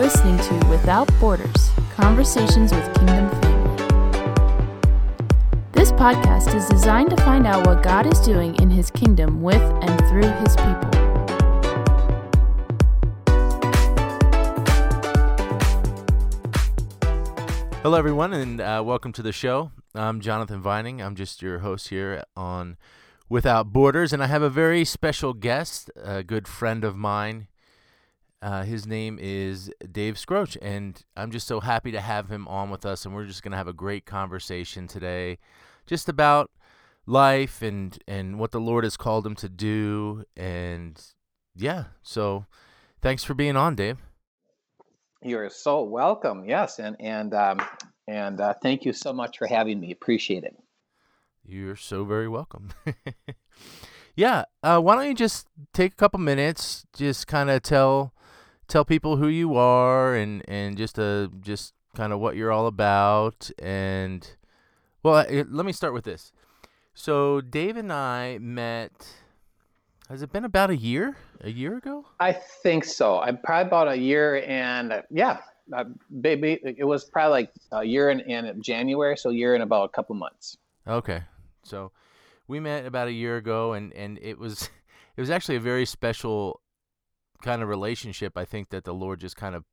listening to Without Borders Conversations with Kingdom Family. This podcast is designed to find out what God is doing in His kingdom with and through His people. Hello, everyone, and uh, welcome to the show. I'm Jonathan Vining. I'm just your host here on Without Borders, and I have a very special guest, a good friend of mine. Uh, his name is Dave Scroach, and I'm just so happy to have him on with us. And we're just going to have a great conversation today, just about life and and what the Lord has called him to do. And yeah, so thanks for being on, Dave. You're so welcome. Yes, and and um, and uh, thank you so much for having me. Appreciate it. You're so very welcome. yeah, uh, why don't you just take a couple minutes, just kind of tell tell people who you are and and just uh just kind of what you're all about and well, let me start with this. So Dave and I met. Has it been about a year? A year ago? I think so. I'm probably about a year and uh, yeah, uh, baby, it was probably like a year in, in January, so a year in about a couple months. Okay, so we met about a year ago, and and it was it was actually a very special kind of relationship. I think that the Lord just kind of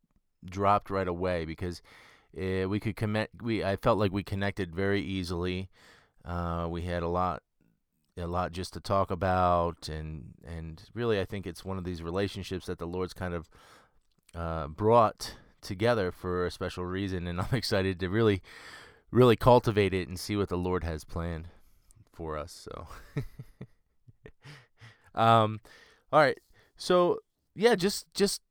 dropped right away because uh, we could connect. We I felt like we connected very easily. Uh, we had a lot a lot just to talk about and and really I think it's one of these relationships that the Lord's kind of uh, brought together for a special reason and I'm excited to really really cultivate it and see what the Lord has planned for us so um all right so yeah just just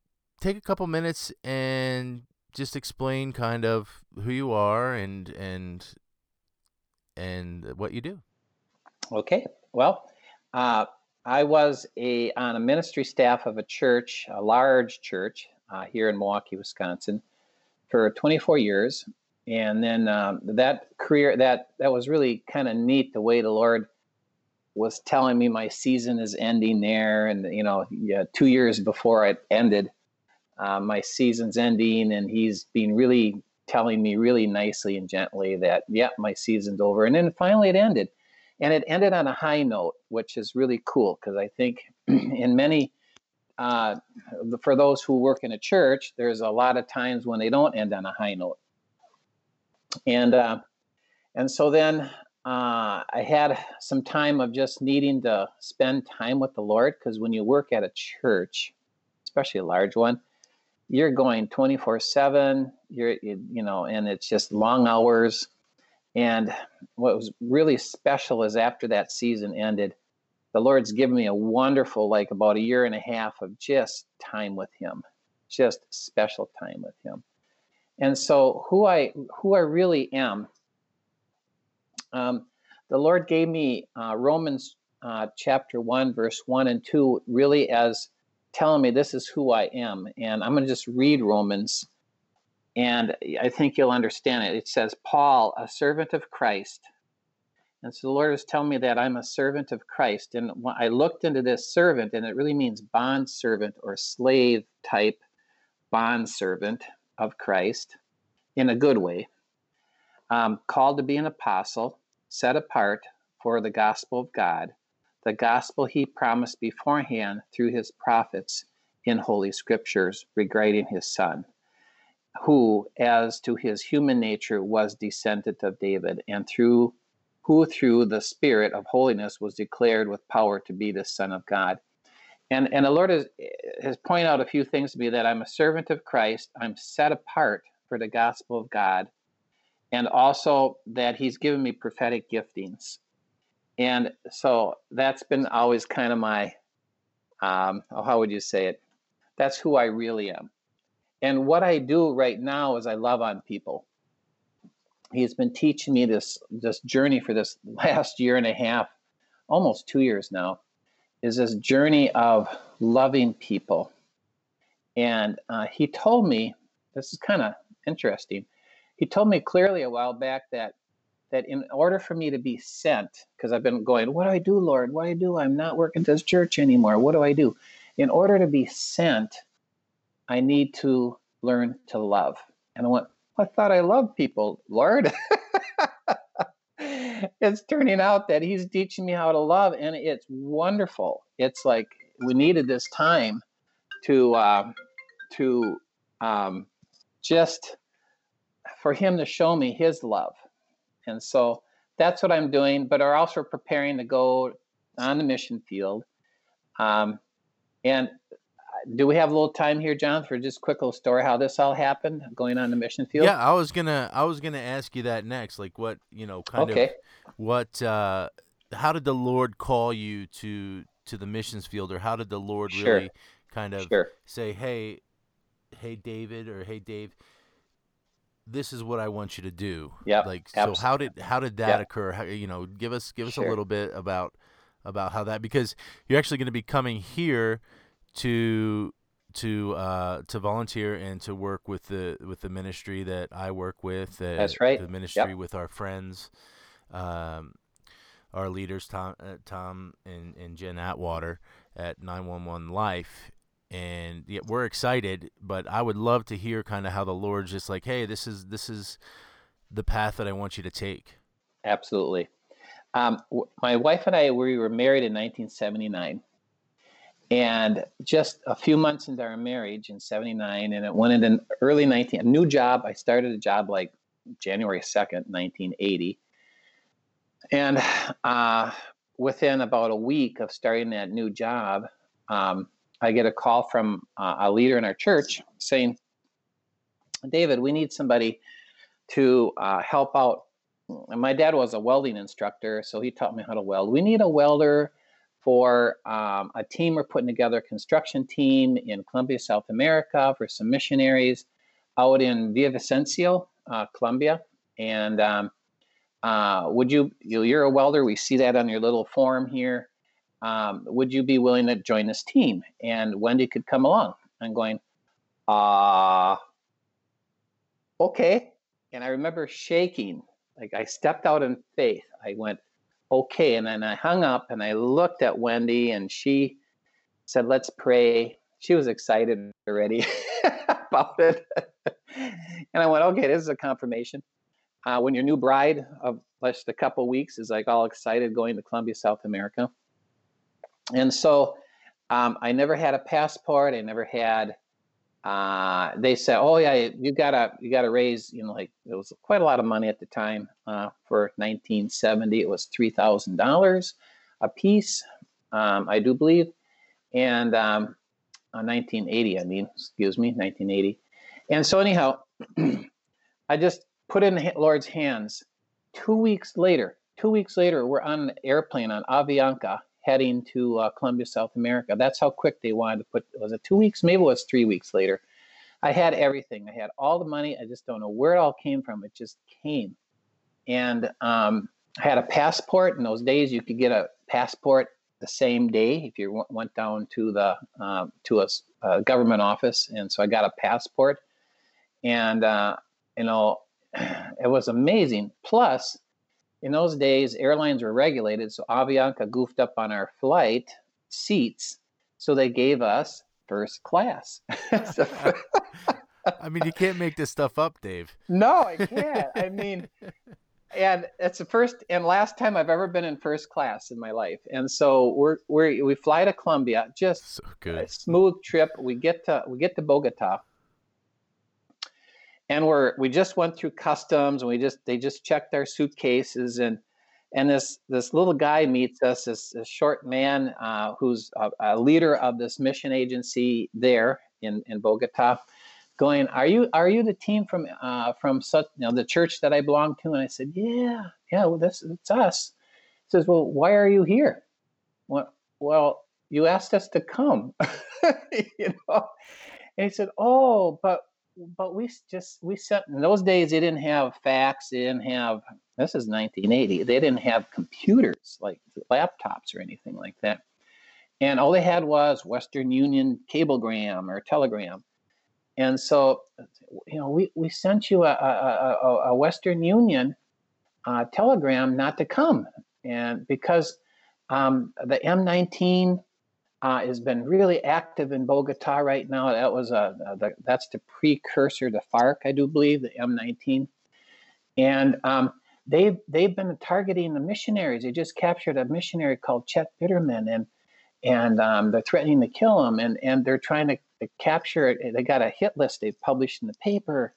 take a couple minutes and just explain kind of who you are and and and what you do Okay. Well, uh, I was a on a ministry staff of a church, a large church uh, here in Milwaukee, Wisconsin, for 24 years, and then um, that career that that was really kind of neat. The way the Lord was telling me my season is ending there, and you know, yeah, two years before it ended, uh, my season's ending, and He's been really telling me really nicely and gently that yeah, my season's over, and then finally it ended. And it ended on a high note, which is really cool because I think in many, uh, for those who work in a church, there's a lot of times when they don't end on a high note, and uh, and so then uh, I had some time of just needing to spend time with the Lord because when you work at a church, especially a large one, you're going 24 seven. You're you, you know, and it's just long hours and what was really special is after that season ended, the Lord's given me a wonderful, like about a year and a half of just time with Him, just special time with Him. And so, who I who I really am, um, the Lord gave me uh, Romans uh, chapter one, verse one and two, really as telling me this is who I am. And I'm going to just read Romans and I think you'll understand it. It says, Paul, a servant of Christ. And so the Lord is telling me that I'm a servant of Christ. And when I looked into this servant, and it really means bond servant or slave type bond servant of Christ in a good way. Um, called to be an apostle, set apart for the gospel of God, the gospel he promised beforehand through his prophets in Holy Scriptures regarding his Son who, as to his human nature, was descendant of David, and through who through the Spirit of holiness was declared with power to be the Son of God. And and the Lord has, has pointed out a few things to me that I'm a servant of Christ, I'm set apart for the gospel of God, and also that He's given me prophetic giftings. And so that's been always kind of my, um, oh, how would you say it? That's who I really am. And what I do right now is I love on people. He's been teaching me this this journey for this last year and a half, almost two years now, is this journey of loving people. And uh, he told me this is kind of interesting. He told me clearly a while back that that in order for me to be sent, because I've been going, what do I do, Lord? What do I do? I'm not working this church anymore. What do I do? In order to be sent, I need to learn to love. And I went, I thought I loved people, Lord. it's turning out that he's teaching me how to love, and it's wonderful. It's like we needed this time to uh, to um, just for him to show me his love, and so that's what I'm doing. But are also preparing to go on the mission field. Um, and do we have a little time here, John, for just a quick little story how this all happened, going on the mission field? Yeah, I was gonna I was gonna ask you that next. Like what you know, kind okay. of what uh how did the Lord call you to to the missions field or how did the Lord Sure. really kind of Sure. say, Hey, hey David or hey Dave, this is what I want you to do. Yeah. Like so abs- how did how did that Yep. occur? How, you know, give us give us Sure. a little bit about about how that because you're actually going to be coming here to to uh, to volunteer and to work with the with the ministry that I work with. Uh, That's right. The ministry with our friends, um, our leaders Tom uh, Tom and, and Jen Atwater at 911 Life. And yeah, we're excited, but I would love to hear kind of how the Lord's just like, hey, this is this is the path that I want you to take. Absolutely. Um, w- my wife and I, we were married in 1979. And just a few months into our marriage in 79, and it went into early 19, a new job. I started a job like January 2nd, 1980. And uh, within about a week of starting that new job, um, I get a call from uh, a leader in our church saying, David, we need somebody to uh, help out and my dad was a welding instructor, so he taught me how to weld. We need a welder for um, a team we're putting together, a construction team in Colombia, South America, for some missionaries out in Villavicencio, uh, Colombia. And um, uh, would you, you're a welder, we see that on your little form here. Um, would you be willing to join this team? And Wendy could come along. I'm going, uh, okay. And I remember shaking like I stepped out in faith. I went, okay. And then I hung up and I looked at Wendy and she said, let's pray. She was excited already about it. and I went, okay, this is a confirmation. Uh, when your new bride of just a couple weeks is like all excited going to Colombia, South America. And so um, I never had a passport. I never had uh, they said, "Oh yeah, you gotta you gotta raise you know like it was quite a lot of money at the time uh, for 1970. It was three thousand dollars a piece, um, I do believe, and um, uh, 1980. I mean, excuse me, 1980. And so anyhow, I just put in the Lord's hands. Two weeks later, two weeks later, we're on an airplane on Avianca heading to uh, Colombia, South America. That's how quick they wanted to put. Was it two weeks? Maybe it was three weeks later. I had everything. I had all the money. I just don't know where it all came from. It just came, and um, I had a passport. In those days, you could get a passport the same day if you w- went down to the uh, to a, a government office. And so I got a passport, and uh, you know, it was amazing. Plus, in those days, airlines were regulated, so Avianca goofed up on our flight seats, so they gave us first class. So- I mean, you can't make this stuff up, Dave. no, I can't. I mean, and it's the first and last time I've ever been in first class in my life. And so we're we we fly to Colombia, just So a smooth trip. We get to we get to Bogota, and we're we just went through customs, and we just they just checked our suitcases, and and this this little guy meets us, this, this short man uh, who's a, a leader of this mission agency there in in Bogota. Going, are you are you the team from uh, from such you know the church that I belong to? And I said, yeah, yeah, well, this it's us. He says, well, why are you here? Well, well, you asked us to come, you know. And he said, "Oh, but but we just we sent in those days they didn't have fax, they didn't have this is 1980. They didn't have computers like laptops or anything like that, and all they had was Western Union cablegram or telegram. And so, you know, we, we sent you a, a, a, a Western Union uh, telegram not to come, and because um, the M19 uh, has been really active in Bogota right now. That was a, a the, that's the precursor to FARC, I do believe, the M19, and um, they've they've been targeting the missionaries. They just captured a missionary called Chet Bitterman, and and um, they're threatening to kill him, and and they're trying to, to capture it. They got a hit list they've published in the paper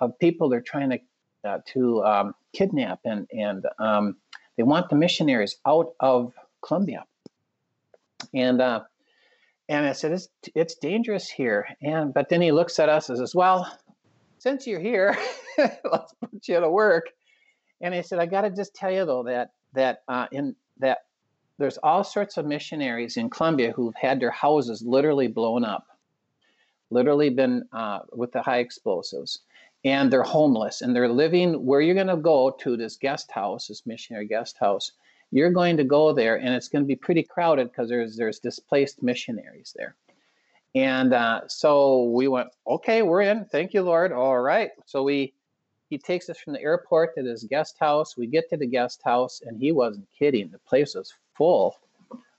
of people they're trying to uh, to um, kidnap, and and um, they want the missionaries out of Colombia. And uh, and I said, it's it's dangerous here. And but then he looks at us and says, well, since you're here, let's put you to work. And I said, I got to just tell you though that that uh, in that there's all sorts of missionaries in Colombia who've had their houses literally blown up, literally been uh, with the high explosives, and they're homeless and they're living where you're going to go to this guest house, this missionary guest house you're going to go there and it's going to be pretty crowded because there's there's displaced missionaries there. And uh, so we went okay we're in. Thank you lord. All right. So we he takes us from the airport to this guest house. We get to the guest house and he wasn't kidding. The place was full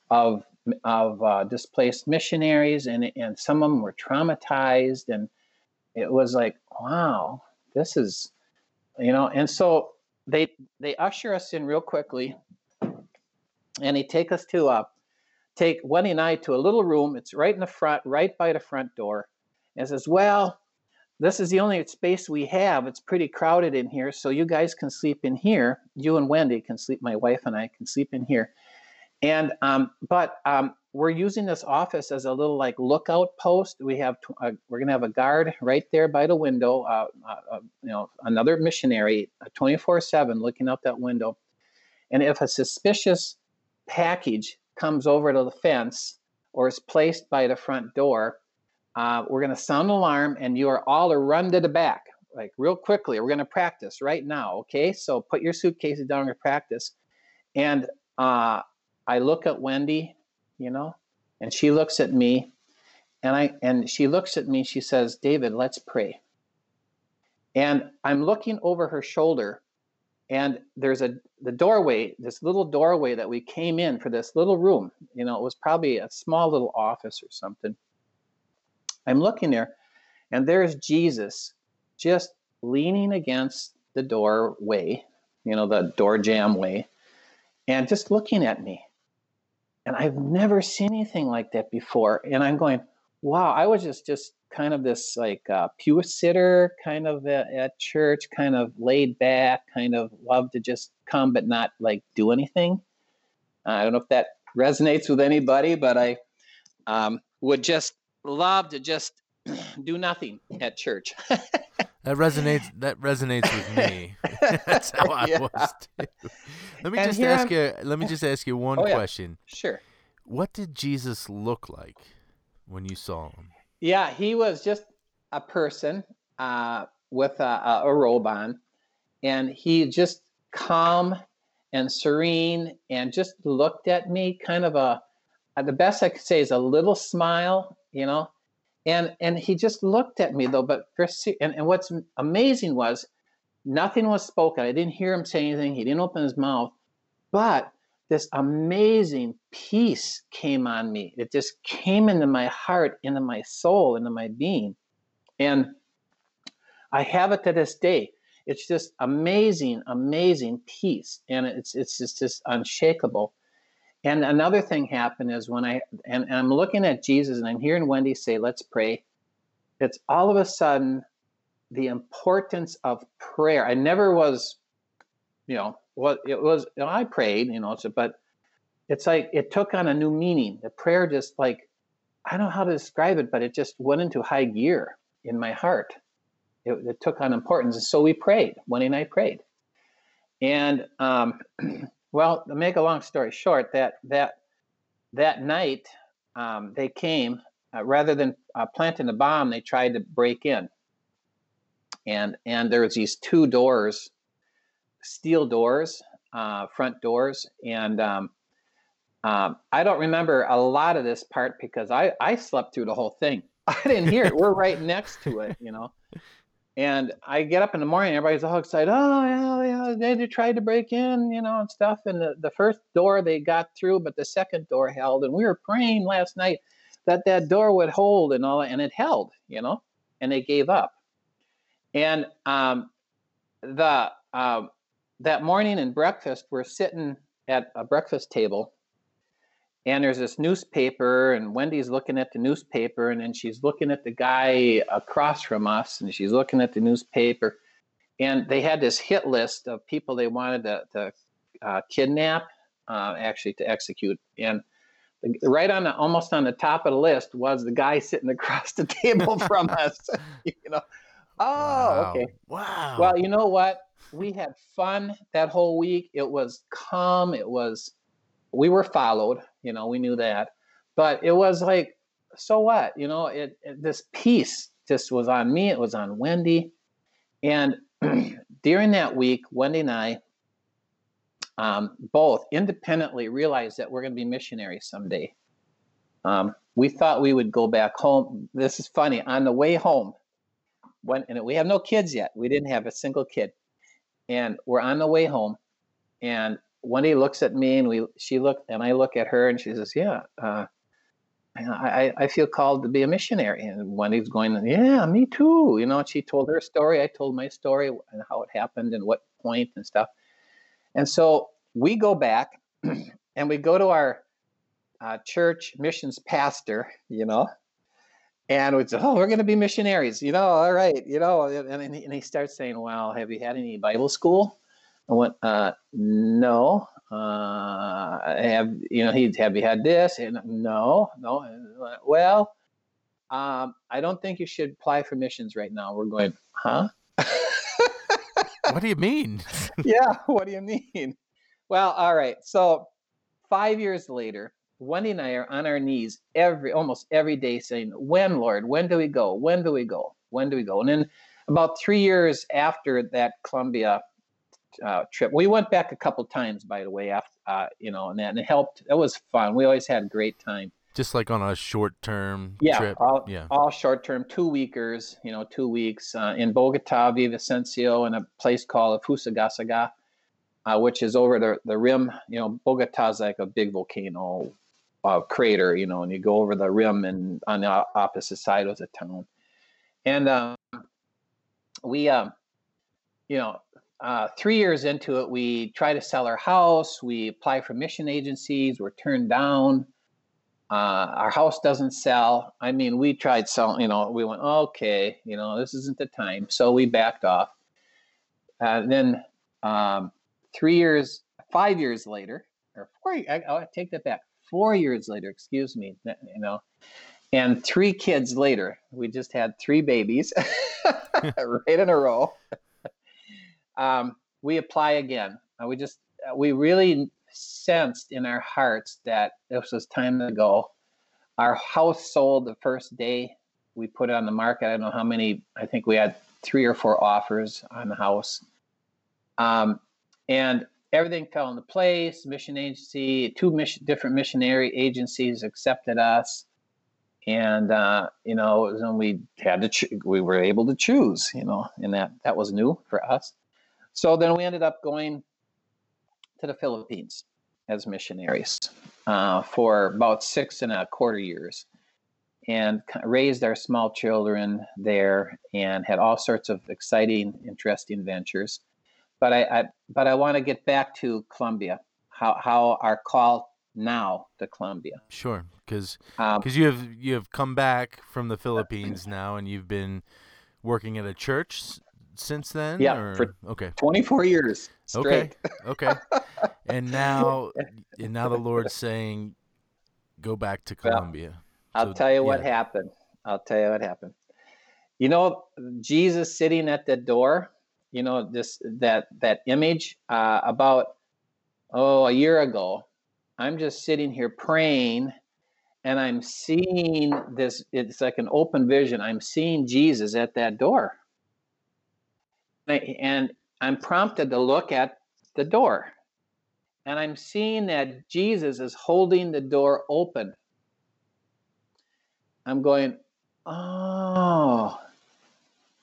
of of uh, displaced missionaries and and some of them were traumatized and it was like wow this is you know and so they they usher us in real quickly and he take us to uh, take Wendy and I to a little room. It's right in the front, right by the front door, and says, "Well, this is the only space we have. It's pretty crowded in here, so you guys can sleep in here. You and Wendy can sleep. My wife and I can sleep in here." And um, but um, we're using this office as a little like lookout post. We have uh, we're gonna have a guard right there by the window. Uh, uh, uh you know, another missionary, uh, twenty four seven, looking out that window. And if a suspicious package comes over to the fence or is placed by the front door, uh, we're going to sound an alarm and you are all to run to the back, like real quickly. We're going to practice right now, okay? So put your suitcases down and practice. And uh, I look at Wendy, you know, and she looks at me, and I and she looks at me. She says, "David, let's pray." And I'm looking over her shoulder, and there's a the doorway this little doorway that we came in for this little room you know it was probably a small little office or something. I'm looking there and there's jesus just leaning against the doorway you know the door jamb way and just looking at me. And i've never seen anything like that before and i'm going wow i was just just kind of this like uh, pew sitter kind of at, at, church, kind of laid back, kind of love to just come but not like do anything. Uh, I don't know if that resonates with anybody, but I um, would just love to just do nothing at church. that resonates. That resonates with me. That's how I yeah. was too. Let me and just ask I'm... you. Let me just ask you one oh, yeah. question. Sure. What did Jesus look like when you saw him? Yeah, he was just a person uh, with a, a robe on, and he just calm and serene and just looked at me, kind of a uh, the best I could say is a little smile, you know, and and he just looked at me though. But for and, and what's amazing was nothing was spoken. I didn't hear him say anything. He didn't open his mouth, but this amazing peace came on me. It just came into my heart, into my soul, into my being. And I have it to this day. It's just amazing, amazing peace. And it's it's just, just unshakable. And another thing happened is when I and, and I'm looking at Jesus and I'm hearing Wendy say, let's pray. It's all of a sudden the importance of prayer. I never was, you know, well, it was I prayed, you know, but it's like it took on a new meaning. The prayer just like I don't know how to describe it, but it just went into high gear in my heart. It, it took on importance, and so we prayed. Wendy and I prayed, and um, well, to make a long story short, that that that night um, they came uh, rather than uh, planting the bomb, they tried to break in, and and there was these two doors steel doors, uh, front doors, and um, um, I don't remember a lot of this part because I I slept through the whole thing. I didn't hear it. We're right next to it, you know. And I get up in the morning, everybody's all excited. Oh, yeah, yeah, they, tried to break in, you know, and stuff. And the, the first door they got through, but the second door held. And we were praying last night that that door would hold and all, that. and it held, you know, and they gave up. And um, the um, that morning in breakfast, we're sitting at a breakfast table, and there's this newspaper, and Wendy's looking at the newspaper, and then she's looking at the guy across from us, and she's looking at the newspaper, and they had this hit list of people they wanted to, to uh, kidnap, uh, actually to execute, and right on the almost on the top of the list was the guy sitting across the table from us. you know, oh, Wow. okay. Wow. Well, you know what? We had fun that whole week. It was calm. It was, we were followed, you know, we knew that. But it was like, so what? You know, it, it this peace just was on me. It was on Wendy. And during that week, Wendy and I um, both independently realized that we're going to be missionaries someday. Um, we thought we would go back home. This is funny. On the way home, when and we have no kids yet. We didn't have a single kid, and we're on the way home. And Wendy looks at me, and we she looked, and I look at her, and she says, "Yeah, uh, I, I feel called to be a missionary." And Wendy's going, "Yeah, me too." You know, she told her story. I told my story and how it happened and what point and stuff. And so we go back, and we go to our uh, church missions pastor, you know, and we say, "Oh, we're going to be missionaries," you know. All right, you know, and, and, he, and he starts saying, "Well, have you had any Bible school?" I went, uh, "No." Uh, have you know? He'd have you had this? And no, no. Well, um, I don't think you should apply for missions right now. We're going, huh? what do you mean? yeah, what do you mean? Well, all right. So five years later, Wendy and I are on our knees every almost every day saying, When, Lord, when do we go? When do we go? When do we go? And then about three years after that Colombia uh, trip, we went back a couple times, by the way, after uh, you know, and that and it helped. It was fun. We always had a great time. Just like on a short term Yeah, trip. all, yeah. all short term, two weekers, you know, two weeks uh, in Bogota, Villavicencio, and a place called Fusagasugá, uh, which is over the, the rim. You know, Bogota's like a big volcano uh, crater, you know, and you go over the rim, and on the opposite side was a town. And um, we, um, you know, uh, three years into it, we try to sell our house. We apply for mission agencies. We're turned down. Uh, our house doesn't sell. I mean, we tried selling, you know, we went, okay, you know, this isn't the time. So we backed off. Then um, three years, five years later, or four, I, I take that back, four years later, excuse me, you know, and three kids later, we just had three babies right in a row. um, we apply again. Uh, we just, uh, we really sensed in our hearts that this was time to go. Our house sold the first day we put it on the market. I don't know how many, I think we had three or four offers on the house. Um, and everything fell into place. Mission agency, two mission, different missionary agencies accepted us. And, uh, you know, it was when we had to, cho- we were able to choose, you know, and that, that was new for us. So then we ended up going to the Philippines as missionaries uh, for about six and a quarter years and raised our small children there and had all sorts of exciting, interesting ventures. But I, I but I want to get back to Colombia. how, how our call now to Colombia. Sure, because Um, you have you have come back from the Philippines now, and you've been working at a church s- since then. Yeah, or- for- okay, 24 years okay, straight. okay. And now, and now the Lord's saying, go back to Well, I'll So, tell you what happened. I'll tell you what happened. You know, Jesus sitting at the door. You know this that that image uh, about oh a year ago. I'm just sitting here praying, and I'm seeing this. It's like an open vision. I'm seeing Jesus at that door, and I'm prompted to look at the door, and I'm seeing that Jesus is holding the door open. I'm going, oh,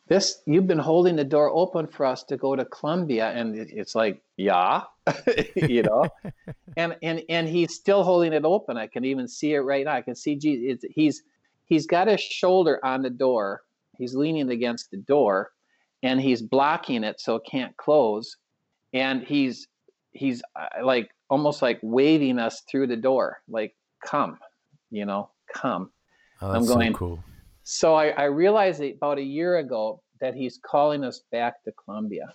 this you've been holding the door open for us to go to Colombia and it's like yeah you know? And and and he's still holding it open. I can even see it right now. I can see Jesus he's he's got his shoulder on the door. He's leaning against the door and he's blocking it so it can't close. And he's he's uh, like almost like waving us through the door like come you know? Come. Oh, I'm going so cool so I, I realized about a year ago that he's calling us back to Colombia.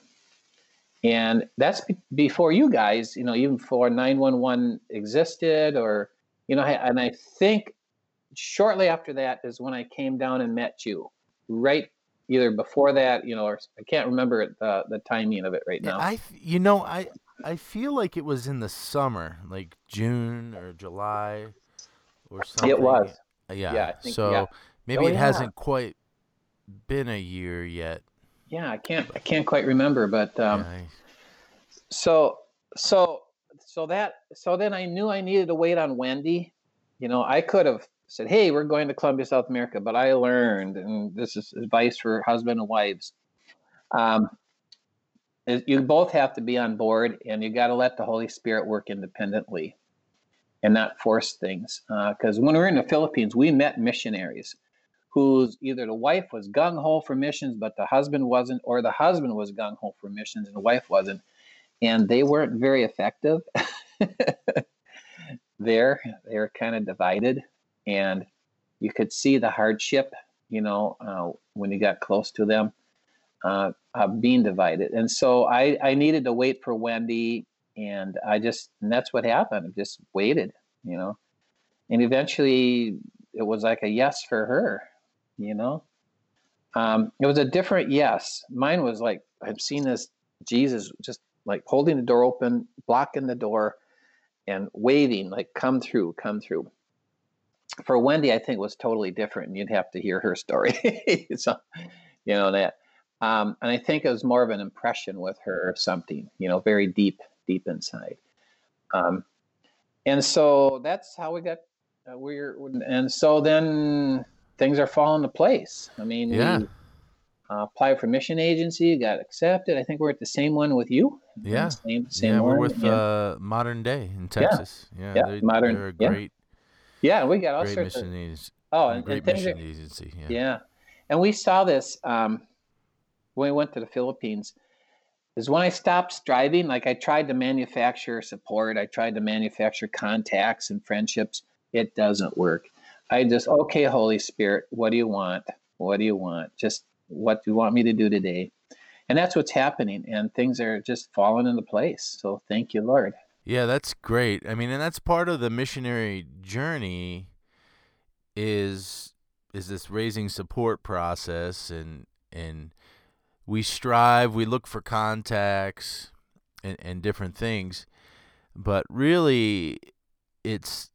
And that's be- before you guys, you know, even before 911 existed, or, you know, and I think shortly after that is when I came down and met you, right? Either before that, you know, or I can't remember the, the timing of it right now. I, you know, I, I feel like it was in the summer, like June or July or something. It was. Yeah. yeah think, so yeah. Maybe oh, it yeah. hasn't quite been a year yet. Yeah, I can't I can't quite remember, but um, yeah, I... so so so that so then I knew I needed to wait on Wendy. You know, I could have said, "Hey, we're going to Colombia, South America," but I learned, and this is advice for husband and wives. Um, you both have to be on board, and you got to let the Holy Spirit work independently, and not force things. Because uh, when we were in the Philippines, we met missionaries who's either the wife was gung ho for missions, but the husband wasn't, or the husband was gung ho for missions and the wife wasn't. And they weren't very effective there. They were kind of divided. And you could see the hardship, you know, uh, when you got close to them uh, being divided. And so I, I needed to wait for Wendy. And I just, and that's what happened. I just waited, you know. And eventually it was like a yes for her you know? Um, it was a different yes. Mine was like i've seen this jesus just like holding the door open blocking the door and waving like come through come through. For wendy i think was totally different and you'd have to hear her story. So you know that um, and i think it was more of an impression with her or something you know very deep deep inside. Um, and so that's how we got uh, we're and so then things are falling into place. I mean, yeah. we uh, applied for mission agency, got accepted. I think we're at the same one with you. Yeah, same, same yeah, we're with yeah. Uh, Modern Day in Texas. Yeah, yeah, they're, modern. They're a great. Yeah, we got all great sorts mission of. Agency. Oh, and, great and mission are, agency. Yeah. yeah, and we saw this um, when we went to the Philippines. Is when I stopped striving. Like I tried to manufacture support, I tried to manufacture contacts and friendships. It doesn't work I just, okay, Holy Spirit, what do you want? What do you want? Just what do you want me to do today? And that's what's happening. And things are just falling into place. So thank you, Lord. Yeah, that's great. I mean, and that's part of the missionary journey is is this raising support process and and we strive, we look for contacts and, and different things. But really it's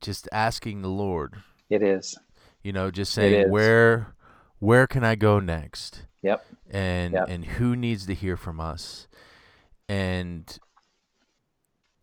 just asking the Lord. It is. You know, just saying where where can I go next? Yep. And yep. and who needs to hear from us? And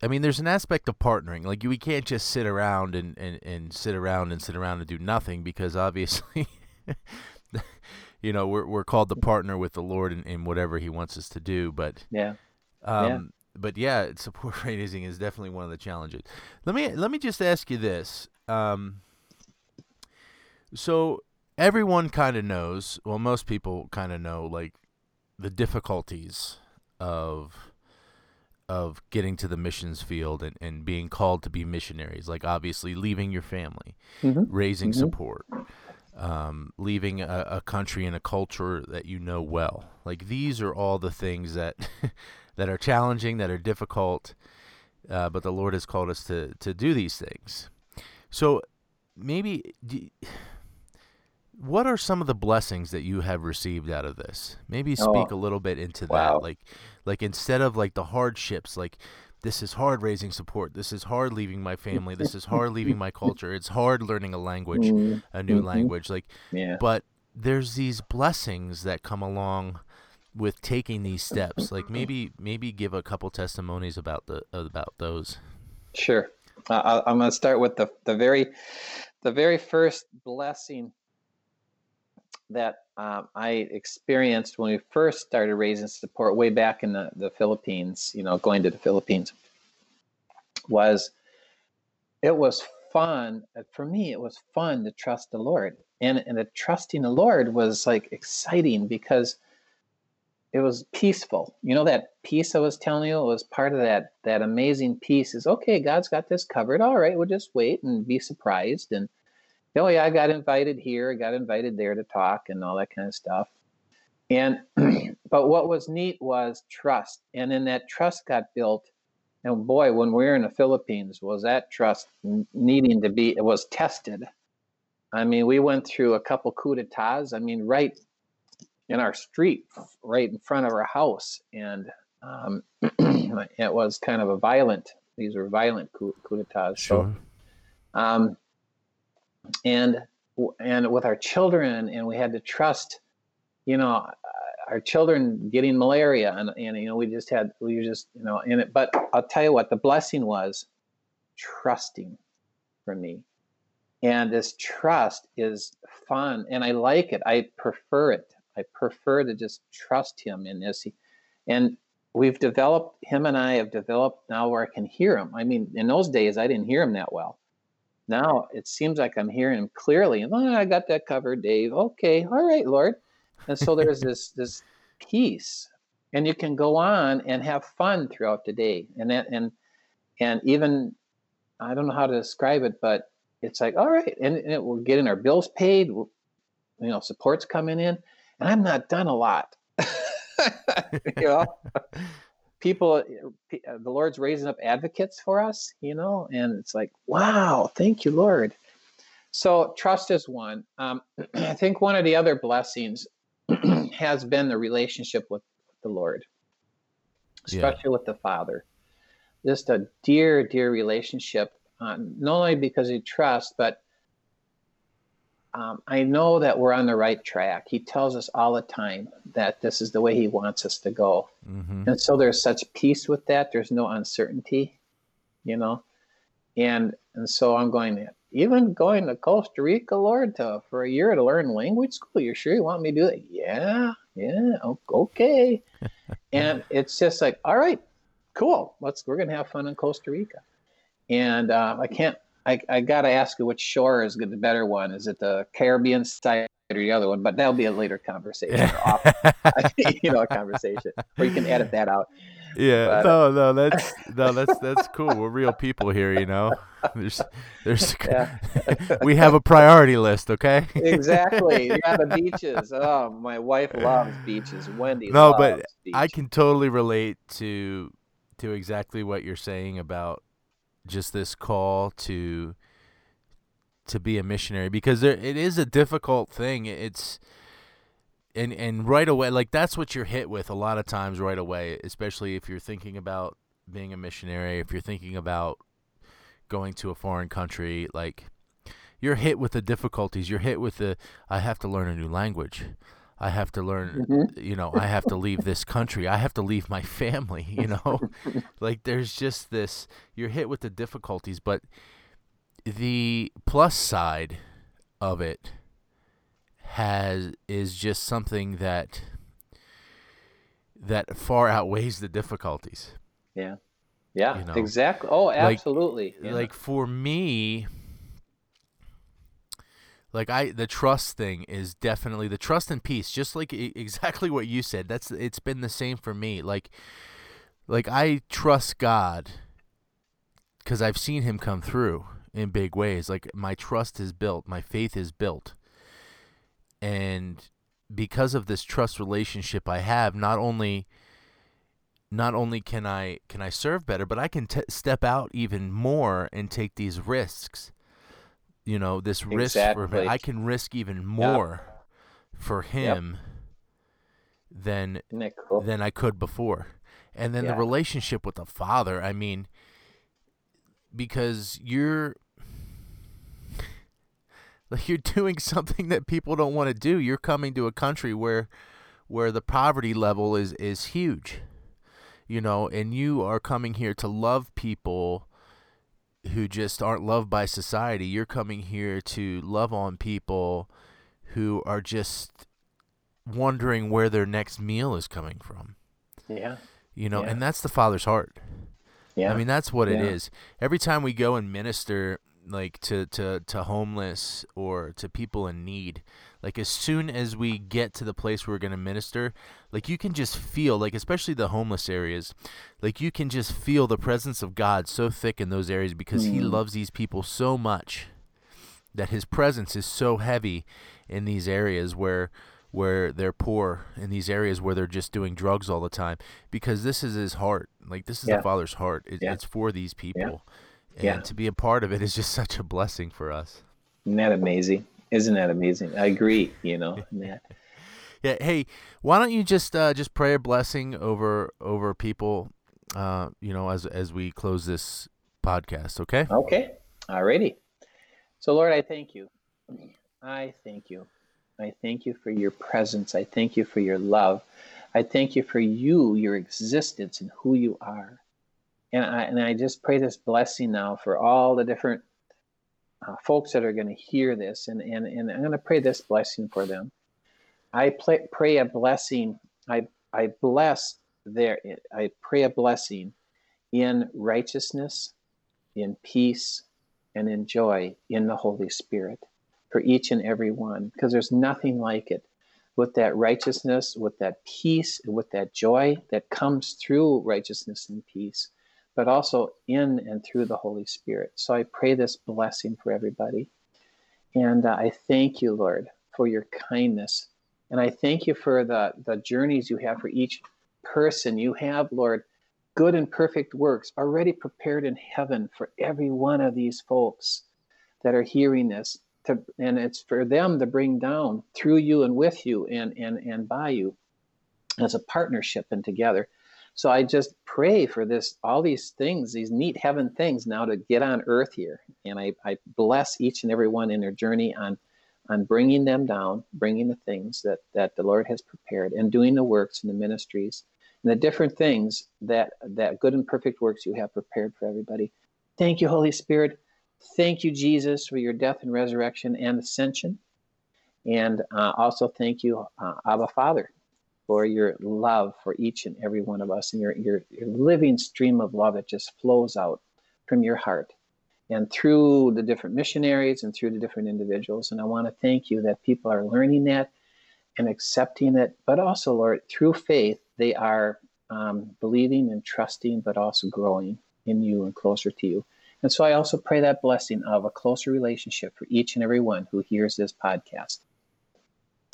I mean, there's an aspect of partnering. Like we can't just sit around and, and, and sit around and sit around and do nothing because obviously, you know, we're we're called to partner with the Lord in, in whatever He wants us to do. But yeah, um, yeah but yeah, support raising is definitely one of the challenges. Let me let me just ask you this. Um, so everyone kind of knows. Well, most people kind of know like the difficulties of of getting to the missions field and, and being called to be missionaries. Like obviously leaving your family, mm-hmm. raising mm-hmm. support, um, leaving a, a country and a culture that you know well. Like these are all the things that that are challenging, that are difficult. Uh, but the Lord has called us to to do these things. So maybe. Do, what are some of the blessings that you have received out of this? Maybe speak oh, a little bit into wow. that. Like like instead of like the hardships, like this is hard raising support. This is hard leaving my family. This is hard leaving my culture. It's hard learning a language, mm-hmm. a new mm-hmm. language. Like yeah. but there's these blessings that come along with taking these steps like maybe maybe give a couple testimonies about the about those sure uh, i'm going to start with the the very the very first blessing that um, I experienced when we first started raising support way back in the, the Philippines, you know, going to the Philippines, was it was fun. Uh, for me, it was fun to trust the Lord. And, and the trusting the Lord was like exciting because it was peaceful. You know that peace I was telling you it was part of that that amazing peace is okay, God's got this covered. All right, we'll just wait and be surprised and oh yeah, I got invited here, I got invited there to talk and all that kind of stuff. And but what was neat was trust. And then that trust got built. And boy, when we were in the Philippines, was that trust needing to be it was tested. I mean, we went through a couple coup d'etats. I mean, right in our street, right in front of our house, and um, it was kind of a violent. These were violent coup, coup d'etats. Sure. So, um, and and with our children and we had to trust you know our children getting malaria and, and you know we just had we just you know in it but i'll tell you what the blessing was trusting for me and this trust is fun and i like it i prefer it i prefer to just trust him in this and we've developed him and i have developed now where i can hear him i mean in those days i didn't hear him that well now it seems like I'm hearing him clearly. And oh, I got that covered, Dave. Okay, all right, Lord. And so there's this this peace, and you can go on and have fun throughout the day. And that, and and even I don't know how to describe it, but it's like all right, and, and it, we're getting our bills paid. You know, support's coming in, and I'm not done a lot. you know? People uh, uh, the lord's raising up advocates for us you know? And it's like wow thank you lord. So trust is one. Um, i think one of the other blessings has been the relationship with the lord especially yeah. with the father. Just a dear dear relationship uh, not only because you trust but um, I know that we're on the right track. He tells us all the time that this is the way he wants us to go. Mm-hmm. And so there's such peace with that. There's no uncertainty, you know? And, and so I'm going, even going to Costa Rica, Lord, to, for a year to learn language school. You're sure you want me to do it? Yeah, yeah, okay. and it's just like, all right, cool. Let's, we're going to have fun in Costa Rica. And uh, I can't I, I got to ask you which shore is the better one. Is it the Caribbean side or the other one? But that'll be a later conversation, off, you know, a conversation, or you can edit that out. Yeah, but, no, uh, no, that's no, that's that's cool. We're real people here, you know. There's, there's, yeah. we have a priority list, okay? exactly. Yeah, the beaches. Oh, my wife loves beaches. Wendy. No, but beach. I can totally relate to to exactly what you're saying about just this call to to be a missionary because there it is a difficult thing. It's and and right away like that's what you're hit with a lot of times right away, especially if you're thinking about being a missionary, if you're thinking about going to a foreign country, like you're hit with the difficulties. You're hit with the I have to learn a new language. I have to learn, mm-hmm. you know, I have to leave this country. I have to leave my family, you know? like there's just this you're hit with the difficulties, but the plus side of it has is just something that that far outweighs the difficulties. Yeah. Yeah, you know? exactly. Oh, absolutely. Like, yeah. like for me, like I the trust thing is definitely the trust and peace just like exactly what you said that's it's been the same for me like like I trust God cuz I've seen him come through in big ways like my trust is built my faith is built. And because of this trust relationship I have not only not only can I can I serve better but I can t- step out even more and take these risks you know this exactly. risk for I can risk even more yep. for him yep. than cool? than I could before. And then yeah. the relationship with the father, I mean because you're like you're doing something that people don't want to do. You're coming to a country where where the poverty level is is huge. You know, and you are coming here to love people who just aren't loved by society. You're coming here to love on people who are just wondering where their next meal is coming from. Yeah. You know, Yeah. and that's the Father's heart. Yeah. I mean, that's what it Yeah. is. Every time we go and minister, like to, to, to homeless or to people in need, like as soon as we get to the place where we're going to minister, like you can just feel, like especially the homeless areas, like you can just feel the presence of God so thick in those areas because He Mm. loves these people so much that His presence is so heavy in these areas where where they're poor in these areas where they're just doing drugs all the time because this is his heart like this is Yeah. the father's heart it, Yeah. it's for these people and Yeah. to be a part of it is just such a blessing for us Isn't that amazing? Isn't that amazing? I agree. You know, and yeah hey why don't you just uh just pray a blessing over over people uh you know as as we close this podcast okay Okay. Alrighty. So, Lord, I thank you. I thank you. I thank you for your presence. I thank you for your love. I thank you for you, your existence, and who you are. And I, and I just pray this blessing now for all the different uh, folks that are going to hear this. And, and, and I'm going to pray this blessing for them. I pray, a blessing. I, I bless their, I pray a blessing in righteousness, in peace, and in joy in the Holy Spirit for each and every one, because there's nothing like it. With that righteousness, with that peace, with that joy that comes through righteousness and peace, but also in and through the Holy Spirit. So I pray this blessing for everybody. And uh, I thank you, Lord, for your kindness. And I thank you for the, the journeys you have for each person. You have, Lord, good and perfect works already prepared in heaven for every one of these folks that are hearing this to, and it's for them to bring down through you and with you and and and by you as a partnership and together so i just pray for this all these things these neat heaven things now to get on earth here and i, I bless each and every one in their journey on on bringing them down bringing the things that that the lord has prepared and doing the works and the ministries and the different things that that good and perfect works you have prepared for everybody. Thank you, Holy Spirit. Thank you, Jesus, for your death and resurrection and ascension. And uh, also thank you, uh, Abba Father, for your love for each and every one of us and your, your, your living stream of love that just flows out from your heart and through the different missionaries and through the different individuals. And I want to thank you that people are learning that and accepting it, but also, Lord, through faith, they are um, believing and trusting, but also growing in you and closer to you. And so I also pray that blessing of a closer relationship for each and every one who hears this podcast.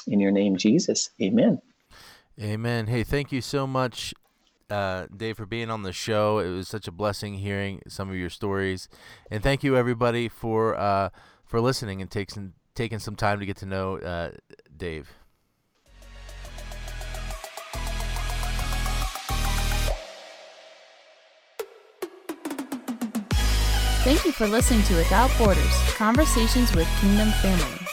In your name, Jesus, amen. Amen. Hey, thank you so much, uh, Dave, for being on the show. It was such a blessing hearing some of your stories, and thank you everybody for uh, for listening and taking taking some time to get to know uh, Dave. Thank you for listening to Without Borders Conversations with Kingdom Family.